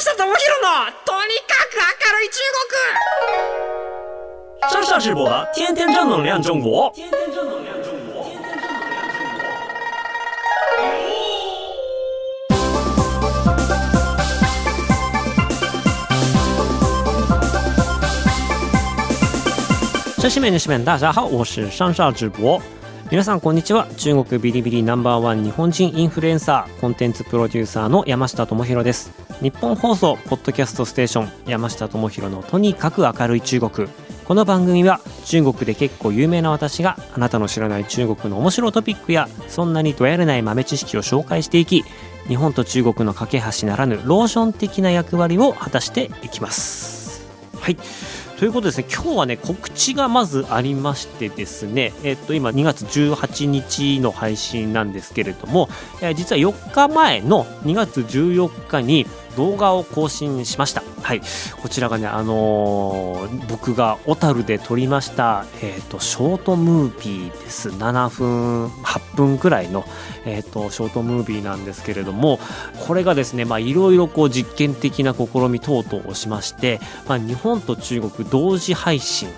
下智博のとにかく明るい中国上上直播的天天正能量中国。天天正能量中国。真西面的西面，大家好，我是上上直播。 皆さんこんにちは。中国ビリビリナンバーワン日本人インフルエンサーコンテンツプロデューサーの山下智博です。日本放送ポッドキャストステーション山下智博のとにかく明るい中国。この番組は中国で結構有名な私があなたの知らない中国の面白いトピックやそんなにどやれない豆知識を紹介していき日本と中国の架け橋ならぬローション的な役割を果たしていきます。はい。ということですね今日はね告知がまずありましてですねえっと今2月18日の配信なんですけれども、えー実は4日前の2月14日に動画を更新しました。はい。こちらがねあのー僕が小樽で撮りましたえっ、とショートムービーです。7分8分くらいのえっ、とショートムービーなんですけれどもこれがですねまあいろいろこう実験的な試み等々をしまして、まあ、日本と中国同時配信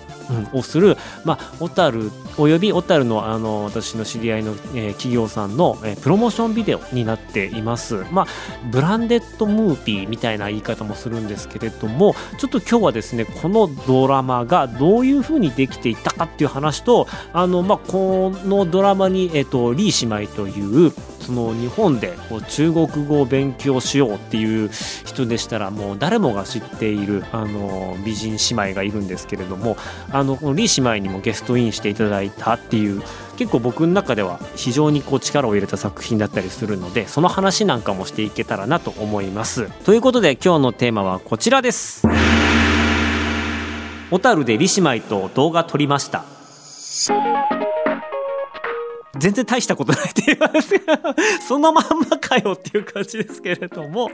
をする、まあ、小樽および小樽のあの私の知り合いの、えー企業さんの、えープロモーションビデオになっています。まあ、ブランデッドムービーみたいな言い方もするんですけれどもちょっと今日はですねこのドラマがどういうふうにできていったかっていう話とあの、まあ、このドラマに、えー、とリー姉妹というその日本でこう中国語を勉強しようっていう人でしたらもう誰もが知っているあの美人姉妹がいるんですけれどもあのこのリー姉妹にもゲストインしていただいたっていう結構僕の中では非常にこう力を入れた作品だったりするのでその話なんかもしていけたらなと思います。ということで今日のテーマはこちらです。小樽でリ姉妹と動画撮りました。全然大したことないって言いますけどそのまんまかよっていう感じですけれども。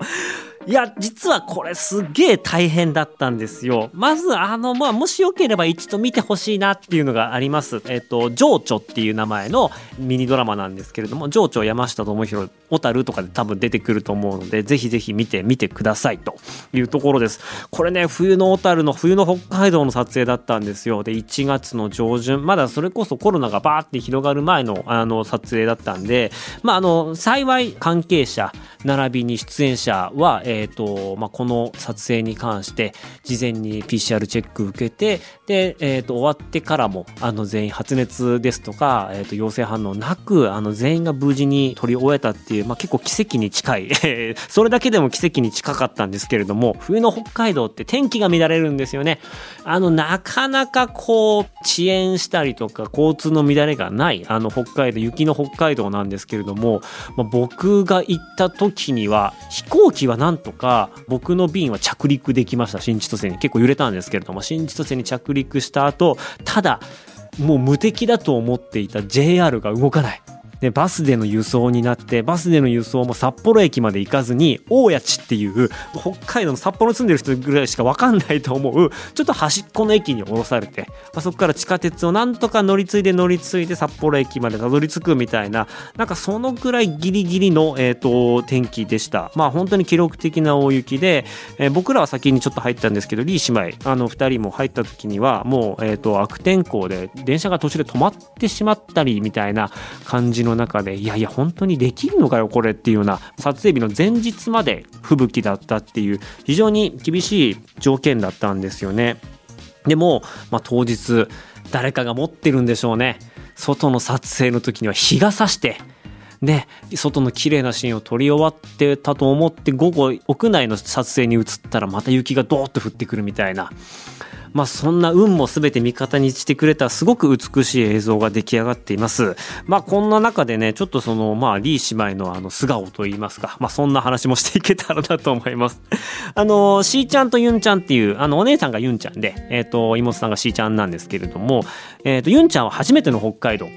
いや実はこれすげえ大変だったんですよ。まずあのまあもしよければ一度見てほしいなっていうのがあります。えっ、と情緒っていう名前のミニドラマなんですけれども情緒山下智博小樽とかで多分出てくると思うのでぜひぜひ見てみてくださいというところです。これね冬の小樽の冬の北海道の撮影だったんですよ。で1月の上旬まだそれこそコロナがバーって広がる前のあの撮影だったんでまああの幸い関係者並びに出演者は、えーとまあ、この撮影に関して事前に PCR チェック受けてで、えー、と終わってからもあの全員発熱ですとか、えー、と陽性反応なくあの全員が無事に撮り終えたっていう、まあ、結構奇跡に近いそれだけでも奇跡に近かったんですけれども冬の北海道って天気が乱れるんですよね。あのなかなかこう遅延したりとか交通の乱れがないあの北海海道雪の北海道なんですけれども、まあ、僕が行った時には飛行機はなんとか僕の便は着陸できました新千歳に結構揺れたんですけれども新千歳に着陸した後ただもう無敵だと思っていた JR が動かない。でバスでの輸送になってバスでの輸送も札幌駅まで行かずに大谷地っていう北海道の札幌に住んでる人ぐらいしか分かんないと思うちょっと端っこの駅に降ろされて、まあ、そこから地下鉄をなんとか乗り継いで乗り継いで札幌駅までたどり着くみたいななんかそのぐらいギリギリの、えー、と天気でした。まあ本当に記録的な大雪で、えー僕らは先にちょっと入ったんですけどリー姉妹あの2人も入った時にはもう、えー、と悪天候で電車が途中で止まってしまったりみたいな感じのの中でいやいや本当にできるのかよこれっていうような撮影日の前日まで吹雪だったっていう非常に厳しい条件だったんですよね。でも、まあ、当日誰かが持ってるんでしょうね外の撮影の時には日が差してで外の綺麗なシーンを撮り終わってたと思って午後屋内の撮影に移ったらまた雪がドーッと降ってくるみたいなまあそんな運も全て味方にしてくれたすごく美しい映像が出来上がっています。まあこんな中でね、ちょっとそのまあリー姉妹のあの素顔といいますか、まあそんな話もしていけたらなと思います。あの、しーちゃんとユンちゃんっていう、あのお姉さんがユンちゃんで、えっ、と、妹さんがしーちゃんなんですけれども、えっ、と、ユンちゃんは初めての北海道。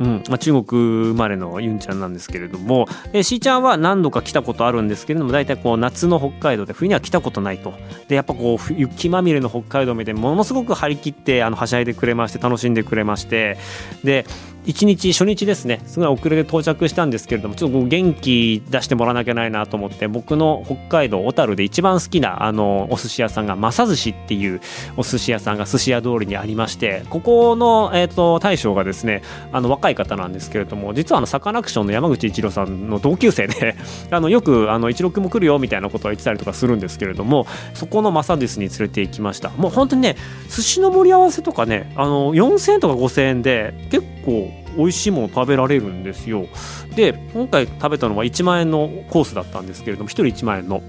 うん。まあ、中国生まれのユンちゃんなんですけれども。しーちゃんは何度か来たことあるんですけれども大体こう夏の北海道で冬には来たことないと。でやっぱこう雪まみれの北海道を見てものすごく張り切ってあのはしゃいでくれまして楽しんでくれまして。で1日初日ですね。すごい遅れて到着したんですけれどもちょっと元気出してもらわなきゃないなと思って僕の北海道小樽で一番好きなあのお寿司屋さんが正寿司っていうお寿司屋さんが寿司屋通りにありましてここの、えーと、大将がですねあの若い方なんですけれども実はあのサカナクションの山口一郎さんの同級生で あのよくあの一郎君も来るよみたいなことを言ってたりとかするんですけれどもそこの正寿司に連れて行きました。もう本当にね寿司の盛り合わせとかねあの4000円とか5000円で結構美味しいもの食べられるんですよ。で今回食べたのは1万円のコースだったんですけれども1人1万円の。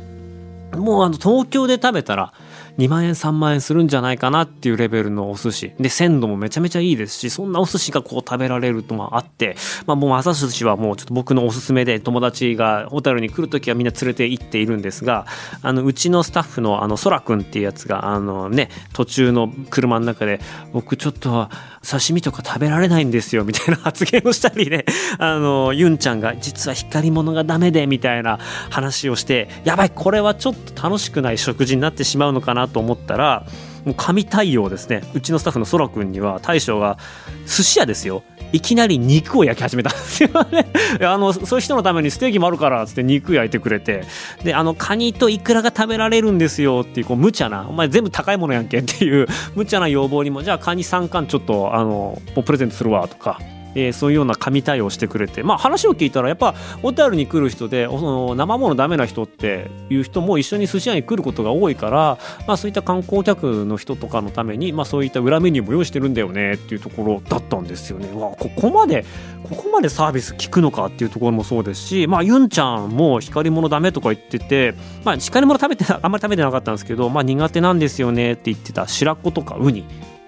もうあの東京で食べたら2万円3万円するんじゃないかなっていうレベルのお寿司。で鮮度もめちゃめちゃいいですしそんなお寿司がこう食べられるともあってまあもう朝寿司はもうちょっと僕のおすすめで友達が小樽に来る時はみんな連れて行っているんですがあのうちのスタッフのあのそらくんっていうやつがあのね途中の車の中で僕ちょっとは刺身とか食べられないんですよみたいな発言をしたりね。あのユンちゃんが実は光り物がダメでみたいな話をしてやばいこれはちょっと楽しくない食事になってしまうのかなと思ったらもう神対応ですね。うちのスタッフのそらくんには大将が寿司屋ですよ。いきなり肉を焼き始めたんですよ。ね。あのそういう人のためにステーキもあるからっつって肉焼いてくれて。であのカニとイクラが食べられるんですよっていうこう無茶なお前全部高いものやんけっていう無茶な要望にもじゃあカニ3貫ちょっとあのプレゼントするわとか。えー、そういうような神対応してくれて、まあ、話を聞いたらやっぱ小樽に来る人でその生ものダメな人っていう人も一緒に寿司屋に来ることが多いから、まあ、そういった観光客の人とかのために、まあ、そういった裏メニューも用意してるんだよねっていうところだったんですよね。わここまでここまでサービス効くのかっていうところもそうですし、まあ、ユンちゃんも光り物ダメとか言ってて、まあ、光り物食べてあんまり食べてなかったんですけど、まあ、苦手なんですよねって言ってた白子とかウニ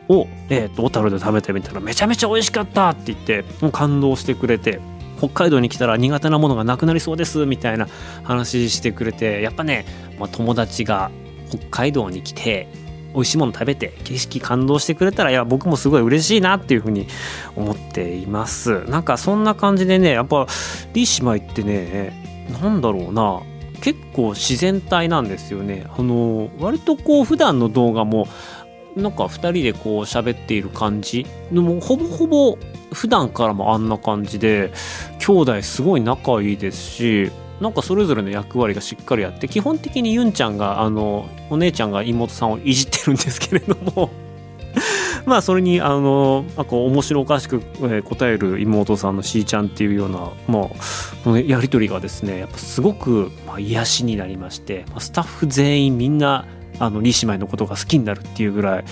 を、えーと、小樽で食べてみたらめちゃめちゃ美味しかったって言ってもう感動してくれて北海道に来たら苦手なものがなくなりそうですみたいな話してくれてやっぱね、まあ、友達が北海道に来て美味しいもの食べて景色感動してくれたらいや僕もすごい嬉しいなっていうふうに思っています。なんかそんな感じでねやっぱリー姉妹ってねなんだろうな結構自然体なんですよね。あの割とこう普段の動画もなんか2人でこう喋っている感じでもほぼほぼ普段からもあんな感じで兄弟すごい仲いいですしなんかそれぞれの役割がしっかりあって基本的にユンちゃんがあのお姉ちゃんが妹さんをいじってるんですけれども まあそれにあのなんか面白おかしく答える妹さんのしーちゃんっていうような、まあ、やり取りがですねやっぱすごく、まあ、癒しになりましてスタッフ全員みんなあの、リー姉妹のことが好きになるっていうぐらい、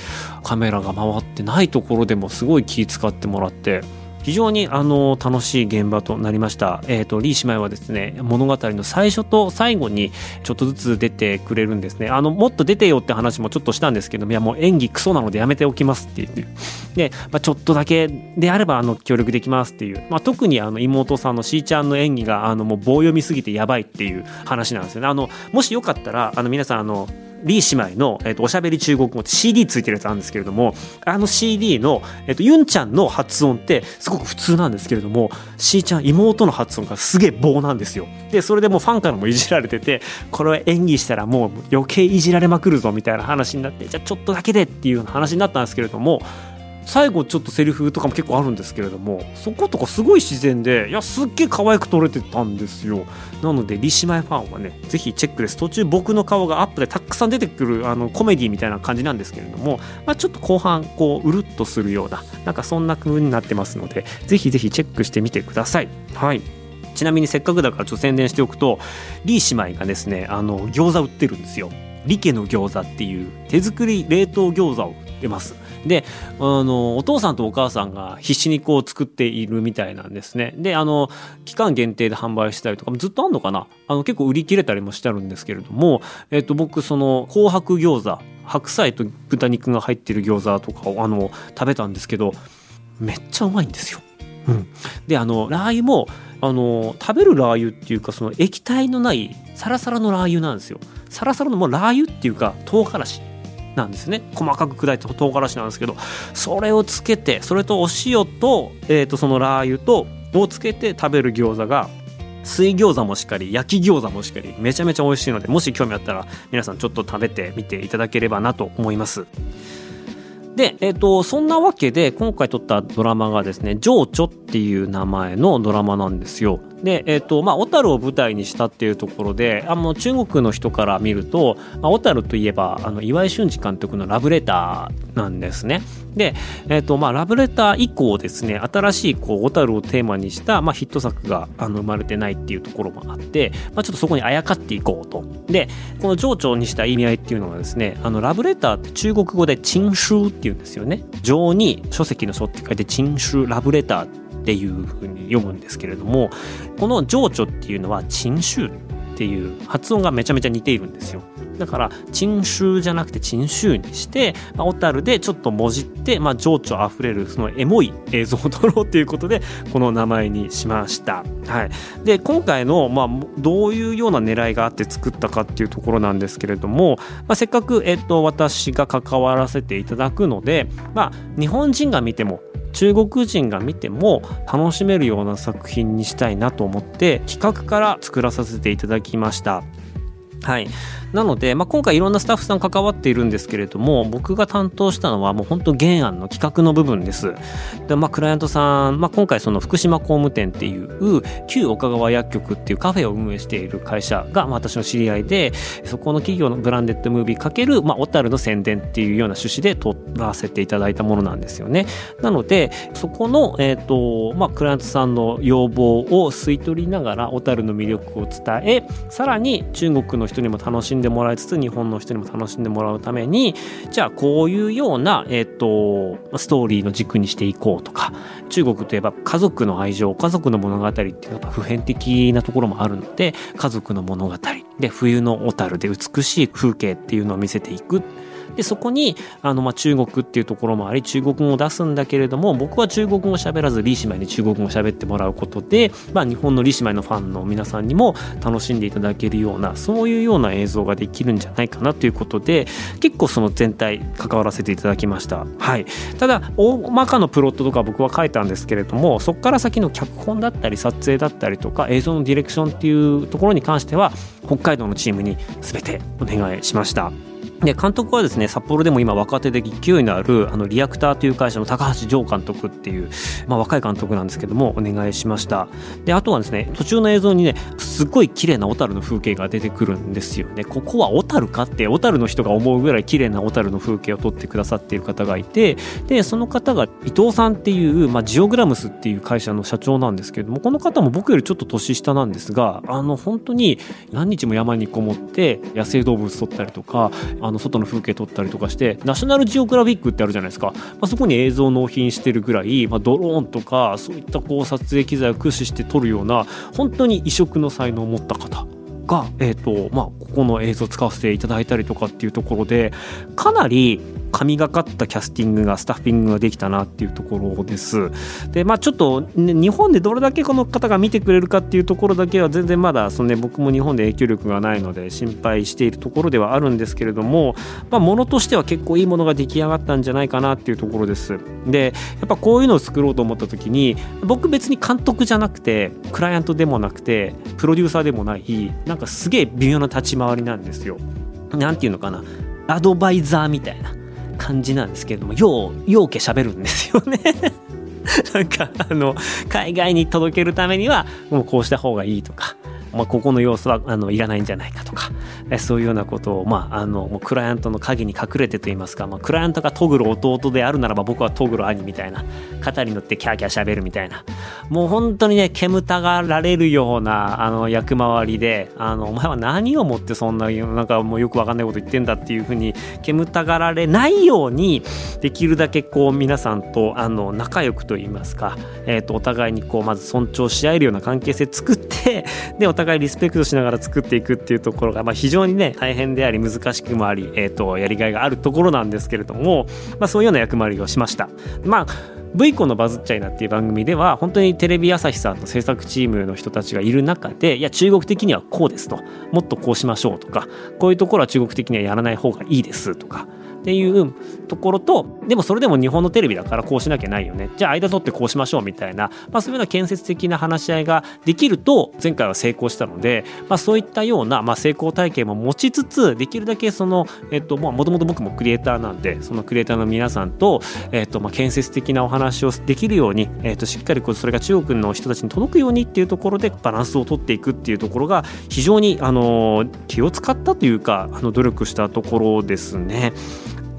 カメラが回ってないところでもすごい気使ってもらって、非常にあの楽しい現場となりました。えっ、ー、と、リー姉妹はですね、物語の最初と最後にちょっとずつ出てくれるんですね。あの、もっと出てよって話もちょっとしたんですけどいやもう演技クソなのでやめておきますって言って。で、まあ、ちょっとだけであればあの協力できますっていう。まあ、特にあの妹さんのしーちゃんの演技があのもう棒読みすぎてやばいっていう話なんですよね。あの、もしよかったら、あの皆さんあの、李姉妹の、えーと、おしゃべり中国語って CD ついてるやつなんですけれどもあの CD の、えーと、ユンちゃんの発音ってすごく普通なんですけれどもしーちゃん妹の発音がすげえ棒なんですよ。でそれでもうファンからもいじられててこれは演技したらもう余計いじられまくるぞみたいな話になってじゃあちょっとだけでっていう話になったんですけれども最後ちょっとセリフとかも結構あるんですけれどもそことかすごい自然でいやすっげえ可愛く撮れてたんですよ。なのでリシマイファンはねぜひチェックです。途中僕の顔がアップでたくさん出てくるあのコメディみたいな感じなんですけれども、まあ、ちょっと後半こううるっとするようななんかそんな風になってますのでぜひぜひチェックしてみてください。はい。ちなみにせっかくだからちょっと宣伝しておくとリー姉妹がですねあの餃子売ってるんですよ。リケの餃子っていう手作り冷凍餃子を売ってます。で、あの、お父さんとお母さんが必死にこう作っているみたいなんですね。で、あの、期間限定で販売したりとかもずっとあんのかな？あの、結構売り切れたりもしてあるんですけれども、えっと、僕、その、紅白餃子、白菜と豚肉が入ってる餃子とかを、あの、食べたんですけど、めっちゃうまいんですよ。うん。で、あの、ラー油も、あの、食べるラー油っていうか、その液体のないサラサラのラー油なんですよ。サラサラのもうラー油っていうか、唐辛子。なんですね細かく砕いた唐辛子なんですけどそれをつけてそれとお塩と,、えー、とそのラー油とをつけて食べる餃子が水餃子もしっかり焼き餃子もしっかりめちゃめちゃ美味しいのでもし興味あったら皆さんちょっと食べてみていただければなと思いますで、えっ、と、そんなわけで、今回撮ったドラマがですね、情緒っていう名前のドラマなんですよ。で、えっ、と、まあ、小樽を舞台にしたっていうところで、あの、中国の人から見ると、まあ、小樽といえば、あの、岩井俊二監督のラブレターなんですね。で、えっ、と、まあ、ラブレター以降ですね、新しい、こう、小樽をテーマにした、まあ、ヒット作が、あの、生まれてないっていうところもあって、まあ、ちょっとそこにあやかっていこうと。で、この情緒にした意味合いっていうのはですね、あの、ラブレターって中国語で、陳書っていうんですよね。情に書籍の書って書いて、陳書ラブレターっていうふうに読むんですけれども、この情緒っていうのは、陳書っていう発音がめちゃめちゃ似ているんですよ。だから、陳州じゃなくて陳州にして、まあ、小樽でちょっともじって、まあ、情緒あふれる、そのエモい映像を撮ろうということで、この名前にしました。はい。で、今回の、まあ、どういうような狙いがあって作ったかっていうところなんですけれども、まあ、せっかく、えっと、私が関わらせていただくので、まあ、日本人が見ても、中国人が見ても楽しめるような作品にしたいなと思って企画から作らさせていただきました。はい。なので、まあ、今回いろんなスタッフさん関わっているんですけれども、僕が担当したのはもう本当原案の企画の部分です。で、まあ、クライアントさん、まあ、今回その福島工務店っていう旧岡川薬局っていうカフェを運営している会社が、まあ、私の知り合いで、そこの企業のブランデッドムービーかける、まあ、小樽の宣伝っていうような趣旨で撮らせていただいたものなんですよね。なので、そこの、えっ、と、まあ、クライアントさんの要望を吸い取りながら小樽の魅力を伝え、さらに中国の人にも楽しんででもらいつつ日本の人にも楽しんでもらうためにじゃあこういうような、えー、とストーリーの軸にしていこうとか中国といえば家族の愛情家族の物語っていうのは普遍的なところもあるので家族の物語で冬の小樽で美しい風景っていうのを見せていく。でそこにあの、まあ、中国っていうところもあり中国語を出すんだけれども僕は中国語を喋らずリー姉妹に中国語を喋ってもらうことで、まあ、日本のリー姉妹のファンの皆さんにも楽しんでいただけるようなそういうような映像ができるんじゃないかなということで結構その全体関わらせていただきました。はい、ただ大まかのプロットとか僕は書いたんですけれどもそこから先の脚本だったり撮影だったりとか映像のディレクションっていうところに関しては北海道のチームに全てお願いしました。で監督はですね札幌でも今若手で勢いのあるあのリアクターという会社の高橋城監督っていう、まあ、若い監督なんですけどもお願いしました。であとはですね途中の映像にねすっごい綺麗な小樽の風景が出てくるんですよね。ここは小樽かって小樽の人が思うぐらい綺麗な小樽の風景を撮ってくださっている方がいてでその方が伊藤さんっていう、まあ、ジオグラムスっていう会社の社長なんですけどもこの方も僕よりちょっと年下なんですがあの本当に何日も山にこもって野生動物撮ったりとかあの外の風景撮ったりとかしてナショナルジオグラフィックってあるじゃないですか、まあ、そこに映像納品してるぐらい、まあ、ドローンとかそういったこう撮影機材を駆使して撮るような本当に異色の才能を持った方が、えーとまあ、ここの映像を使わせていただいたりとかっていうところでかなり神がかったキャスティングがスタッフィングができたなっていうところです。でまあちょっと、ね、日本でどれだけこの方が見てくれるかっていうところだけは全然まだその、ね、僕も日本で影響力がないので心配しているところではあるんですけれども、まあ、ものとしては結構いいものが出来上がったんじゃないかなっていうところです。でやっぱこういうのを作ろうと思った時に僕別に監督じゃなくてクライアントでもなくてプロデューサーでもないなんかすげえ微妙な立ち回りなんですよ。なんていうのかなアドバイザーみたいな感じなんですけれどもようようけ喋るんですよね。なんかあの海外に届けるためにはもうこうした方がいいとか、まあ、ここの様子はあのいらないんじゃないかとかそういうようなことを、まあ、あのもうクライアントの影に隠れてと言いますか、まあ、クライアントがトグロ弟であるならば僕はトグロ兄みたいな肩に乗ってキャーキャー喋るみたいな。もう本当にね煙たがられるようなあの役回りであのお前は何をもってそんななんかもうよくわかんないこと言ってんだっていうふうに煙たがられないようにできるだけこう皆さんとあの仲良くと言いますか、えー、とお互いにこうまず尊重し合えるような関係性作ってでお互いリスペクトしながら作っていくっていうところが、まあ、非常ににね大変であり難しくもあり、えー、とやりがいがあるところなんですけれども、まあ、そういうような役回りをしました。まあ V コのバズっちゃいなっていう番組では本当にテレビ朝日さんの制作チームの人たちがいる中でいや中国的にはこうですともっとこうしましょうとかこういうところは中国的にはやらない方がいいですとかっていうところとでもそれでも日本のテレビだからこうしなきゃないよねじゃあ間取ってこうしましょうみたいな、まあ、そういうような建設的な話し合いができると前回は成功したので、まあ、そういったような、まあ、成功体験も持ちつつできるだけそのえっともともと僕もクリエイターなんでそのクリエイターの皆さんと、えっとまあ、建設的なお話をできるように、えっと、しっかりこうそれが中国の人たちに届くようにっていうところでバランスを取っていくっていうところが非常にあの気を使ったというかあの努力したところですね。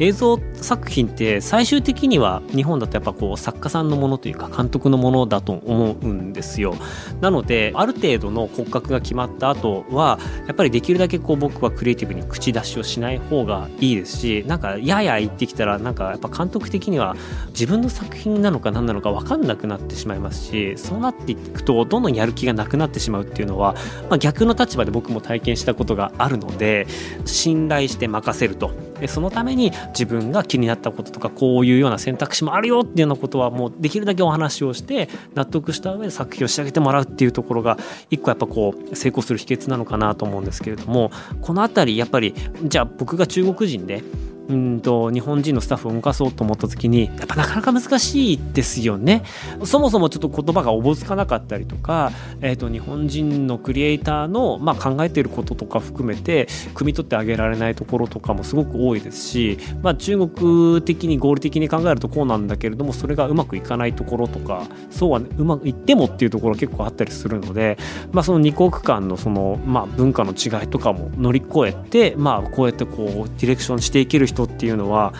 映像作品って最終的には日本だとやっぱこう作家さんのものというか監督のものだと思うんですよ。なのである程度の骨格が決まった後はやっぱりできるだけこう僕はクリエイティブに口出しをしない方がいいですしなんかやや言ってきたらなんかやっぱ監督的には自分の作品なのか何なのか分かんなくなってしまいますしそうなっていくとどんどんやる気がなくなってしまうっていうのは、まあ、逆の立場で僕も体験したことがあるので信頼して任せると。そのために自分が気になったこととかこういうような選択肢もあるよっていうようなことはもうできるだけお話をして納得した上で作品を仕上げてもらうっていうところが一個やっぱこう成功する秘訣なのかなと思うんですけれどもこの辺りやっぱりじゃあ僕が中国人でうんと日本人のスタッフを動かそうと思った時にやっぱなかなか難しいですよね。そもそもちょっと言葉がおぼつかなかったりとか、えー、と日本人のクリエイターの、まあ、考えていることとか含めて汲み取ってあげられないところとかもすごく多いですし、まあ、中国的に合理的に考えるとこうなんだけれどもそれがうまくいかないところとかそうは、ね、うまくいってもっていうところ結構あったりするので、まあ、その二国間のその、まあ、文化の違いとかも乗り越えて、まあ、こうやってこうディレクションしていける人人っていうのは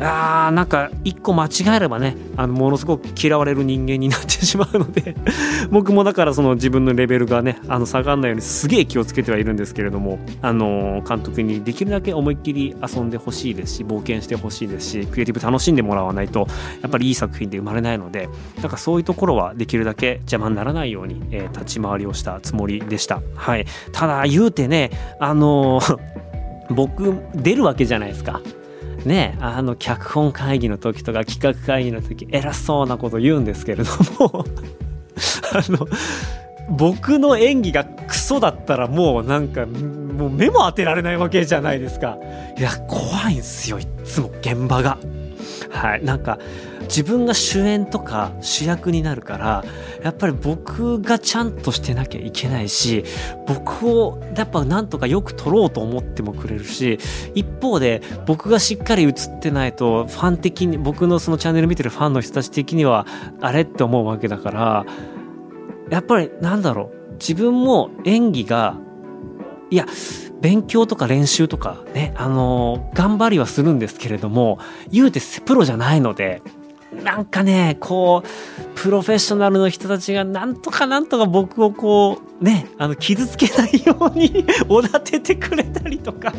あなんか一個間違えればねあのものすごく嫌われる人間になってしまうので 僕もだからその自分のレベルがねあの下がらないようにすげえ気をつけてはいるんですけれどもあの監督にできるだけ思いっきり遊んでほしいですし冒険してほしいですしクリエイティブ楽しんでもらわないとやっぱりいい作品で生まれないのでなんかそういうところはできるだけ邪魔にならないように、えー、立ち回りをしたつもりでした。はい、ただ言うてねあの僕出るわけじゃないですか。ねあの脚本会議の時とか企画会議の時偉そうなこと言うんですけれども。あの僕の演技がクソだったらもうなんかもう目も当てられないわけじゃないですか。いや怖いんですよいつも現場が。はいなんか自分が主演とか主役になるからやっぱり僕がちゃんとしてなきゃいけないし僕をやっぱなんとかよく撮ろうと思ってもくれるし一方で僕がしっかり映ってないとファン的に僕のそのチャンネル見てるファンの人たち的にはあれって思うわけだからやっぱりなんだろう自分も演技がいや勉強とか練習とかねあの頑張りはするんですけれども言うてプロじゃないのでなんかねこうプロフェッショナルの人たちがなんとかなんとか僕をこうねあの傷つけないように おだててくれたりとか。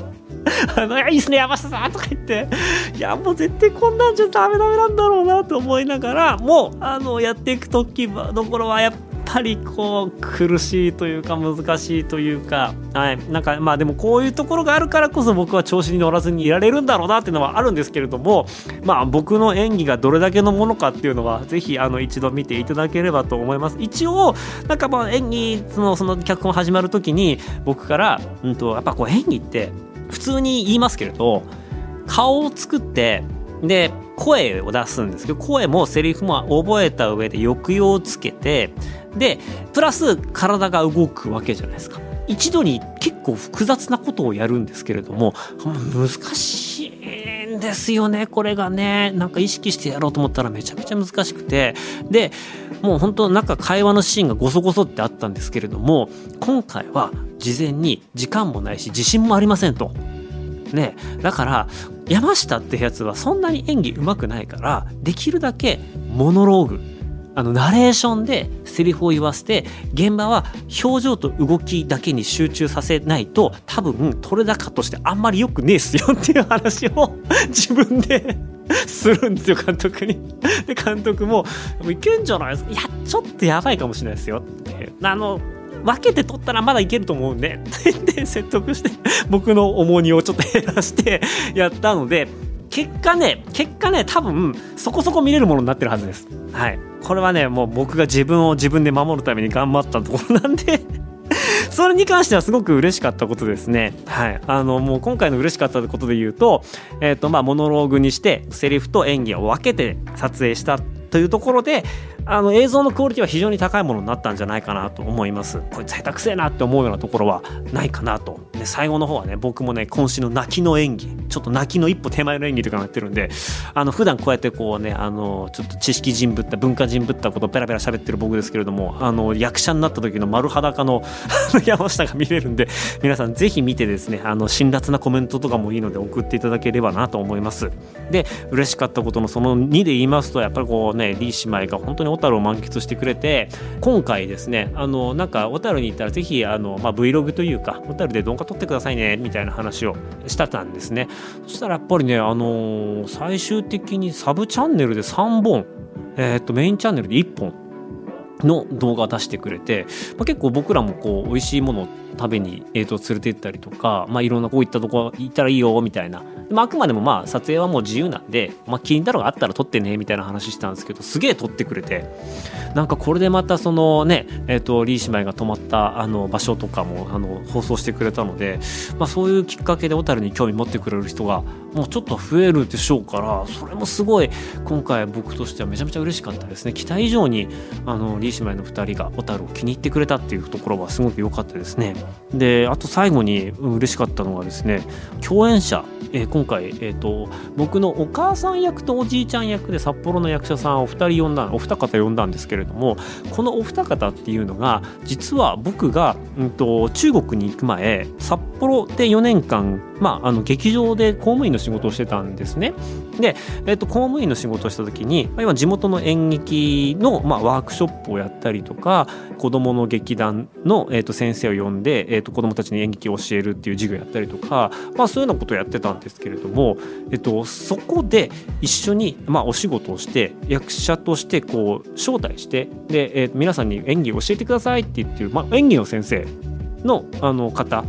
あのいいっすね山下さんとか言って。いやもう絶対こんなんじゃダメダメなんだろうなと思いながらもうあのやっていく時のころはやっぱりこう苦しいというか難しいというか、はい、なんかまあでもこういうところがあるからこそ僕は調子に乗らずにいられるんだろうなっていうのはあるんですけれどもまあ僕の演技がどれだけのものかっていうのはぜひあの一度見ていただければと思います。一応なんかまあ演技そのその脚本始まる時に僕から、うんと、やっぱこう演技って普通に言いますけれど顔を作ってで声を出すんですけど声もセリフも覚えた上で抑揚をつけてでプラス体が動くわけじゃないですか。一度に結構複雑なことをやるんですけれども難しいんですよねこれがね。なんか意識してやろうと思ったらめちゃめちゃ難しくて。でもう本当なんか会話のシーンがゴソゴソってあったんですけれども今回は事前に時間もないし自信もありませんと。ね、だから山下ってやつはそんなに演技上手くないからできるだけモノローグあのナレーションでセリフを言わせて現場は表情と動きだけに集中させないと多分取れ高としてあんまりよくねえっすよっていう話を自分で するんですよ監督に。で監督も「いけんじゃないですかいやちょっとやばいかもしれないですよ」ってあの分けて取ったらまだいけると思うんでって言って説得して僕の重荷をちょっと減らして やったので結果ね結果ね多分そこそこ見れるものになってるはずですはいこれはねもう僕が自分を自分で守るために頑張ったところなんで それに関してはすごく嬉しかったことですね。はい。あの、もう今回の嬉しかったことで言うと、えっ、ー、と、まあ、モノローグにして、セリフと演技を分けて撮影したというところで、あの映像のクオリティは非常に高いものになったんじゃないかなと思います。こいつ下手くせえなって思うようなところはないかなと。で最後の方はね僕もね今週の泣きの演技ちょっと泣きの一歩手前の演技とかなってるんであの普段こうやってこうねあのちょっと知識人ぶった文化人ぶったことをペラペラ喋ってる僕ですけれどもあの役者になった時の丸裸の 山下が見れるんで皆さんぜひ見てですねあの辛辣なコメントとかもいいので送っていただければなと思います。で嬉しかったことのその2で言いますとやっぱりこうねリー姉妹が本当に小樽を満喫してくれて今回ですねあのなんか小樽に行ったら是非あの、まあ、Vlog というか小樽で動画撮ってくださいねみたいな話をしたたんですね。そしたらやっぱりねあの最終的にサブチャンネルで3本えー、っとメインチャンネルで1本の動画出してくれて、まあ、結構僕らもこう美味しいものを食べに、えー、と連れて行ったりとか、まあ、いろんなこういったとこ行ったらいいよみたいな、まあ、あくまでもまあ撮影はもう自由なんで、まあ、気になるのがあったら撮ってねみたいな話したんですけどすげえ撮ってくれて。なんかこれでまたそのね、えー、とリー姉妹が泊まったあの場所とかもあの放送してくれたので、まあ、そういうきっかけで小樽に興味持ってくれる人がもうちょっと増えるでしょうからそれもすごい今回僕としてはめちゃめちゃ嬉しかったですね。期待以上にあのリー姉妹の2人が小樽を気に入ってくれたっていうところはすごく良かったですね。であと最後に嬉しかったのはですね共演者、えー、今回、えーと、僕のお母さん役とおじいちゃん役で札幌の役者さんを2人呼んだお二方呼んだんですけれどもこのお二方っていうのが実は僕が、うんと中国に行く前札幌で4年間まあ、あの劇場で公務員の仕事をしてたんですね。で、えっと、公務員の仕事をした時に今地元の演劇の、まあ、ワークショップをやったりとか子どもの劇団の、えっと、先生を呼んで、えっと、子どもたちに演劇を教えるっていう授業やったりとか、まあ、そういうようなことをやってたんですけれども、えっと、そこで一緒に、まあ、お仕事をして役者としてこう招待してで、えっと、皆さんに演技を教えてくださいって言ってる、まあ、演技の先生のあの方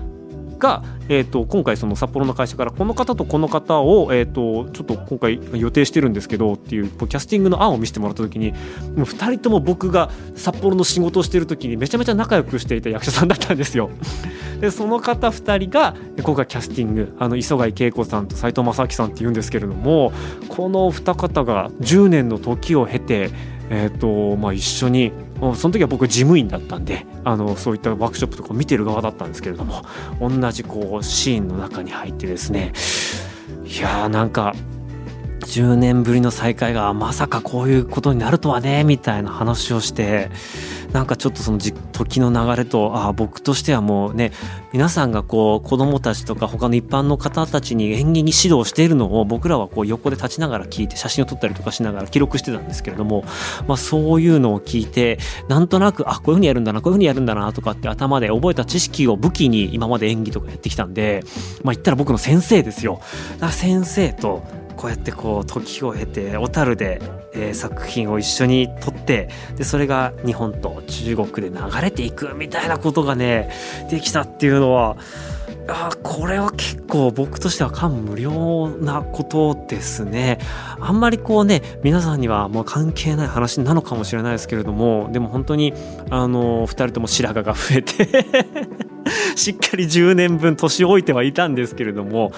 が、えーと、今回その札幌の会社からこの方とこの方を、えーと、ちょっと今回予定してるんですけどっていうキャスティングの案を見せてもらった時にもう2人とも僕が札幌の仕事をしてる時にめちゃめちゃ仲良くしていた役者さんだったんですよ。でその方2人が今回キャスティングあの磯貝恵子さんと斎藤正明さんっていうんですけれどもこの二方が10年の時を経て、えーとまあ、一緒にその時は僕事務員だったんであのそういったワークショップとか見てる側だったんですけれども同じこうシーンの中に入ってですねいやーなんか10年ぶりの再会がまさかこういうことになるとはねみたいな話をしてなんかちょっとその時の流れとあ僕としてはもうね皆さんがこう子供たちとか他の一般の方たちに演技に指導しているのを僕らはこう横で立ちながら聞いて写真を撮ったりとかしながら記録してたんですけれども、まあ、そういうのを聞いてなんとなくあこういうふうにやるんだなこういうふうにやるんだなとかって頭で覚えた知識を武器に今まで演技とかやってきたんでまあ言ったら僕の先生ですよ。だから先生とこうやってこう時を経て小樽で、えー、作品を一緒に撮ってでそれが日本と中国で流れていくみたいなことがねできたっていうのはあこれは結構僕としては感無量なことですね。あんまりこうね皆さんにはもう関係ない話なのかもしれないですけれどもでも本当にあの2人とも白髪が増えて しっかり10年分年老いてはいたんですけれども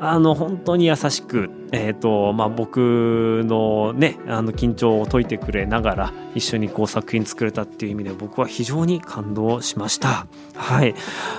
あの本当に優しく、えーとまあ、僕のねあの緊張を解いてくれながら一緒にこう作品作れたっていう意味で僕は非常に感動しました。はい、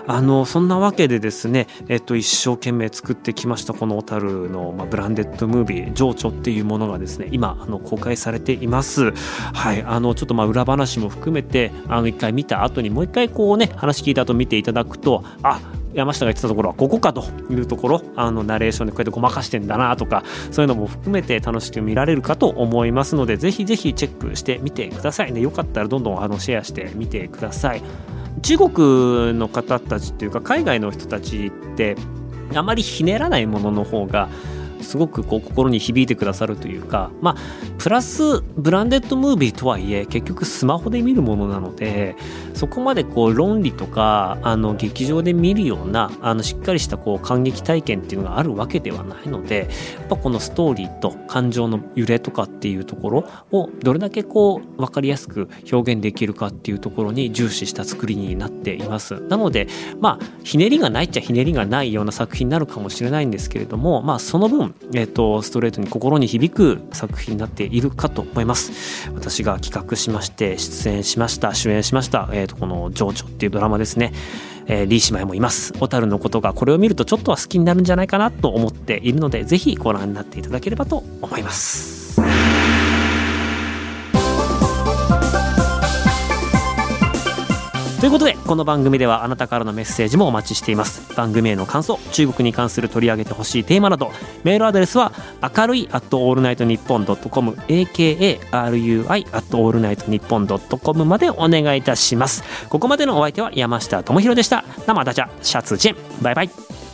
あのそんなわけでですね、えっ、ー、と、一生懸命作ってきましたこの小樽の、まあ、ブランデッドムービー「情緒」っていうものがですね今あの公開されています。はい、あのちょっとまあ裏話も含めてあの一回見た後にもう一回こうね話聞いた後見ていただくとあ山下が言ってたところはここかというところあのナレーションでこうやってごまかしてんだなとかそういうのも含めて楽しく見られるかと思いますのでぜひぜひチェックしてみてくださいね。よかったらどんどんあのシェアしてみてください。中国の方たちっていうか海外の人たちってあまりひねらないものの方がすごくこう心に響いてくださるというかまあプラスブランデッドムービーとはいえ結局スマホで見るものなのでそこまでこう論理とかあの劇場で見るようなあのしっかりしたこう感激体験っていうのがあるわけではないのでやっぱこのストーリーと感情の揺れとかっていうところをどれだけこう分かりやすく表現できるかっていうところに重視した作りになっています。なのでまあひねりがないっちゃひねりがないような作品になるかもしれないんですけれどもまあその分、えーと、ストレートに心に響く作品になっているかと思います。私が企画しまして出演しました主演しました、えーと、この「情緒」っていうドラマですね。えー、リー姉妹もいます。小樽のことがこれを見るとちょっとは好きになるんじゃないかなと思っているのでぜひご覧になっていただければと思います。ということでこの番組ではあなたからのメッセージもお待ちしています。番組への感想中国に関する取り上げてほしいテーマなどメールアドレスは明るい at all night 日本 .com akarui at all night 日本 .com までお願いいたします。ここまでのお相手は山下智博でした。生ダジャシャツジェン。バイバイ。